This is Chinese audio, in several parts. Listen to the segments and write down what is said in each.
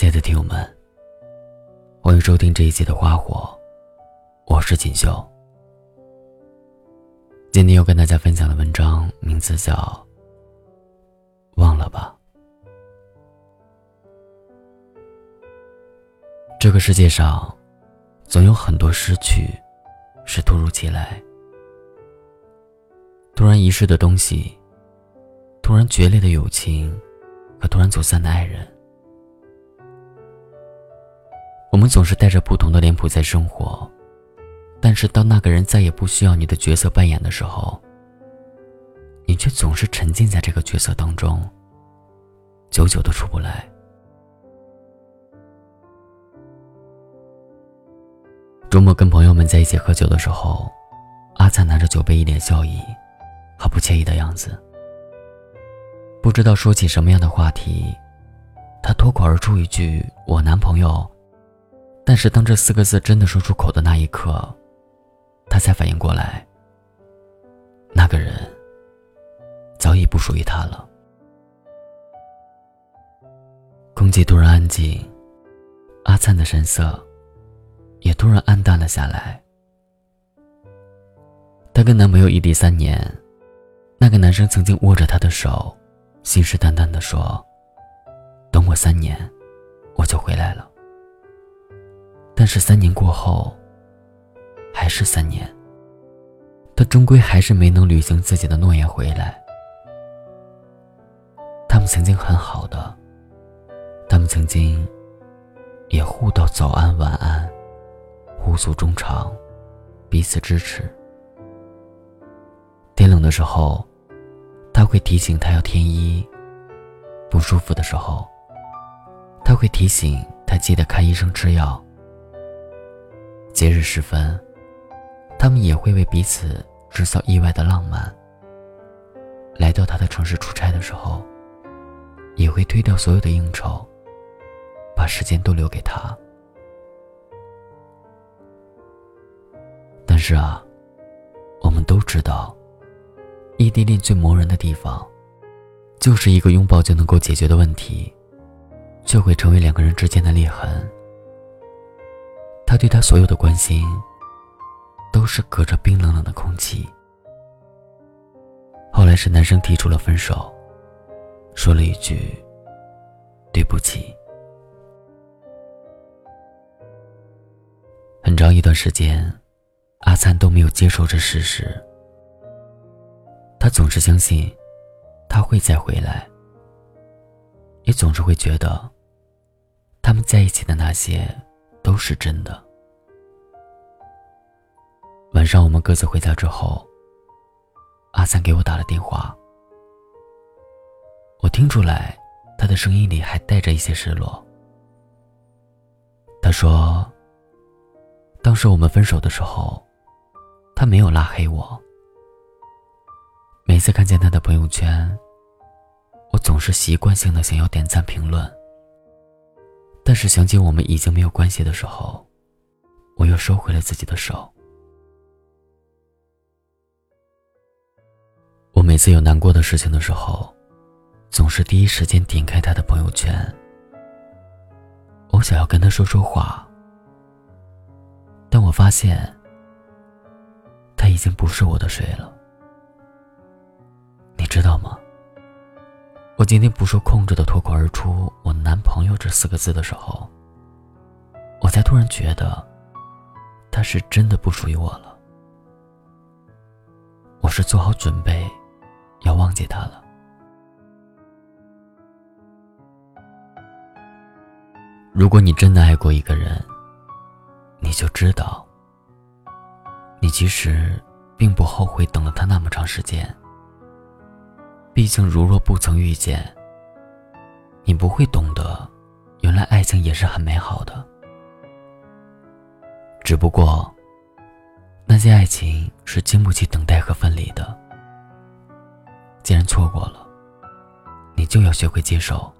亲爱的听友们，欢迎收听这一期的《花火》，我是锦绣。今天要跟大家分享的文章名字叫《忘了吧》。这个世界上，总有很多失去是突如其来、突然遗失的东西，突然决裂的友情，和突然走散的爱人。我们总是带着不同的脸谱在生活，但是当那个人再也不需要你的角色扮演的时候，你却总是沉浸在这个角色当中，久久都出不来。周末跟朋友们在一起喝酒的时候，阿灿拿着酒杯，一脸笑意，毫不惬意的样子。不知道说起什么样的话题，他脱口而出一句：“我男朋友。”但是当这四个字真的说出口的那一刻，他才反应过来，那个人早已不属于他了。空气突然安静，阿灿的神色也突然暗淡了下来。她跟男朋友异地三年，那个男生曾经握着她的手，信誓旦旦的说：“等我三年，我就回来了。”但是三年过后，还是三年。他终归还是没能履行自己的诺言回来。他们曾经很好的，他们曾经也互道早安晚安，互诉衷肠，彼此支持。天冷的时候，他会提醒他要添衣；不舒服的时候，他会提醒他记得看医生吃药。节日时分，他们也会为彼此制造意外的浪漫。来到他的城市出差的时候，也会推掉所有的应酬，把时间都留给他。但是啊，我们都知道，异地恋最磨人的地方，就是一个拥抱就能够解决的问题，却会成为两个人之间的裂痕。他对他所有的关心，都是隔着冰冷冷的空气。后来是男生提出了分手，说了一句：“对不起。”很长一段时间，阿灿都没有接受这事实。他总是相信，他会再回来，也总是会觉得，他们在一起的那些。都是真的。晚上我们各自回家之后，阿三给我打了电话。我听出来，他的声音里还带着一些失落。他说：“当时我们分手的时候，他没有拉黑我。每次看见他的朋友圈，我总是习惯性的想要点赞评论。”但是想起我们已经没有关系的时候，我又收回了自己的手。我每次有难过的事情的时候，总是第一时间点开他的朋友圈。我想要跟他说说话，但我发现他已经不是我的谁了。你知道吗？我今天不受控制的脱口而出“我男朋友”这四个字的时候，我才突然觉得，他是真的不属于我了。我是做好准备，要忘记他了。如果你真的爱过一个人，你就知道，你其实并不后悔等了他那么长时间。毕竟，如若不曾遇见，你不会懂得，原来爱情也是很美好的。只不过，那些爱情是经不起等待和分离的。既然错过了，你就要学会接受。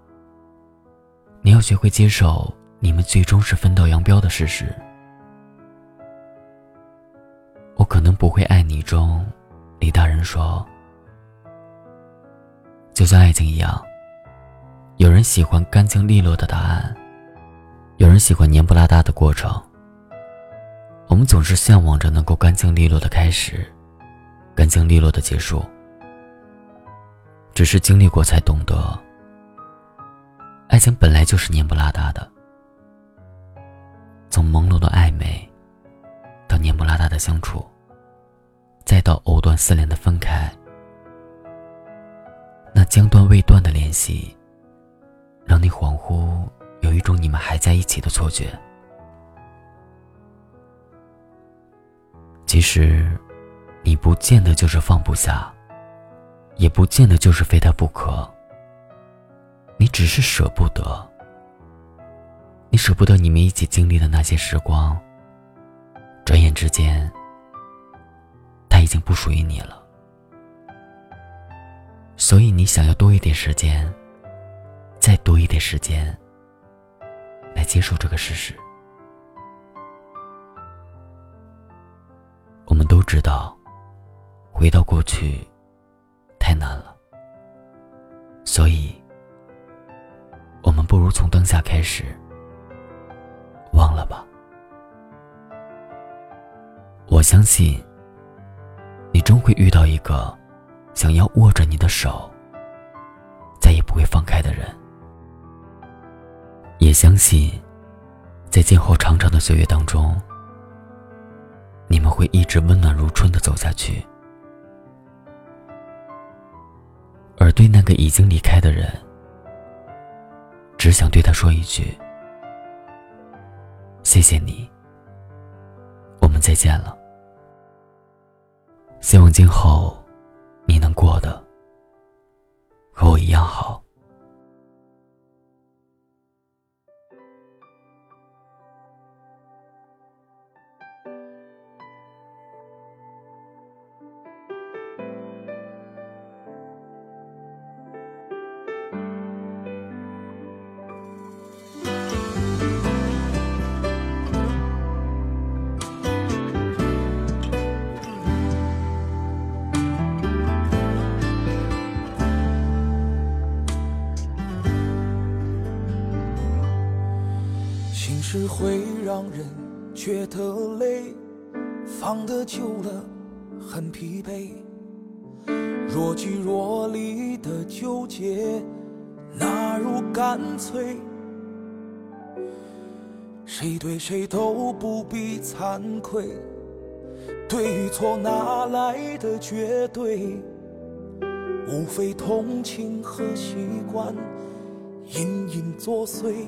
你要学会接受你们最终是分道扬镳的事实。我可能不会爱你中，李大人说。就像爱情一样，有人喜欢干净利落的答案，有人喜欢黏不拉搭的过程，我们总是向往着能够干净利落的开始，干净利落的结束。只是经历过才懂得，爱情本来就是黏不拉搭的。从朦胧的暧昧，到黏不拉搭的相处，再到藕断丝连的分开，那将断未断的联系，让你恍惚。有一种你们还在一起的错觉。其实，你不见得就是放不下，也不见得就是非他不可。你只是舍不得。你舍不得你们一起经历的那些时光。转眼之间，他已经不属于你了。所以，你想要多一点时间，再多一点时间。来接受这个事实。我们都知道，回到过去太难了，所以，我们不如从当下开始，忘了吧。我相信，你终会遇到一个想要握着你的手，再也不会放开的人。也相信，在今后长长的岁月当中，你们会一直温暖如春的走下去。而对那个已经离开的人，只想对他说一句：“谢谢你，我们再见了。”希望今后你能过得和我一样好。是会让人觉得累，放得久了很疲惫。若即若离的纠结，哪如干脆？谁对谁都不必惭愧，对与错哪来的绝对？无非同情和习惯，隐隐作祟。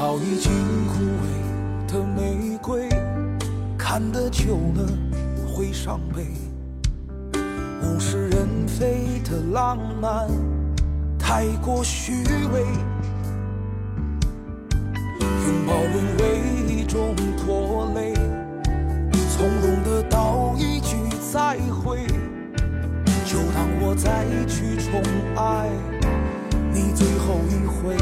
早已经枯萎的玫瑰，看得久了会伤悲。物是人非的浪漫，太过虚伪。拥抱沦为一种拖累，从容的道一句再会，就当我再去宠爱你最后一回。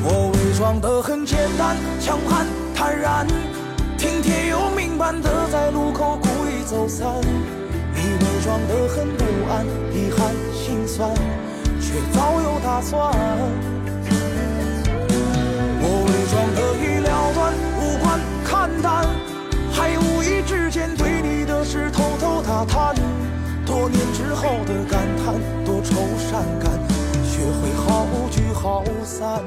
我伪装得很简单，强悍坦然，听天由命般的在路口故意走散。你伪装得很不安，遗憾心酸，却早有打算。我伪装得已了断，无关看淡，还无意之间对你的事偷偷打探。多年之后的感叹，多愁善感，学会好聚好散。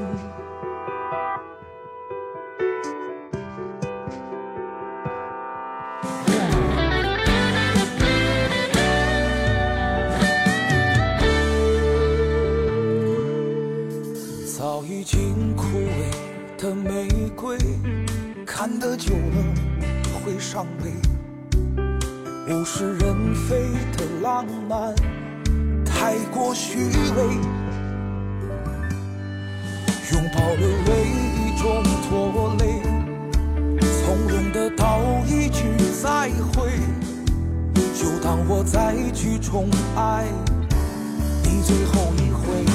已经枯萎的玫瑰，看得久了会伤悲。物是人非的浪漫，太过虚伪。拥抱沦为一种拖累，从容的道一句再会，就当我再去宠爱你最后一回。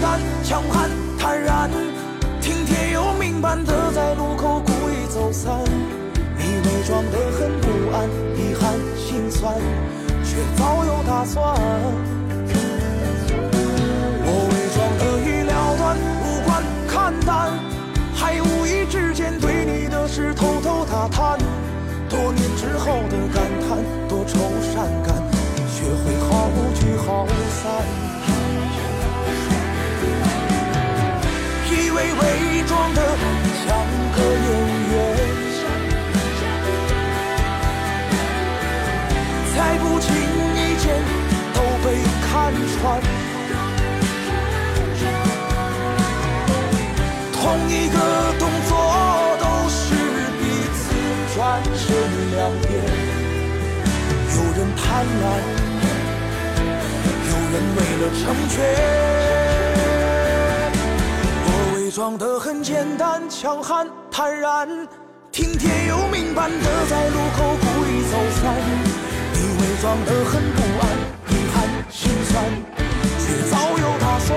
淡，强悍坦然，听天由命般的在路口故意走散。你伪装的很不安，遗憾心酸，却早有打算。被伪装的像个演员，在不经意间都被看穿。同一个动作都是彼此转身两边，有人贪婪，有人为了成全。装得很简单，强悍坦然，听天由命般的在路口故意走散。你伪装得很不安，遗憾心酸，却早有打算。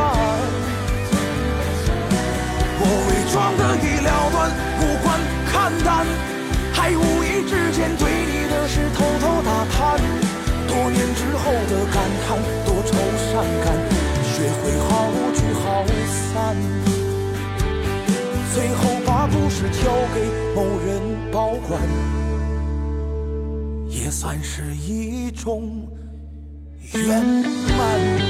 我伪装得已了断，无关看淡，还无意之间对也算是一种圆满。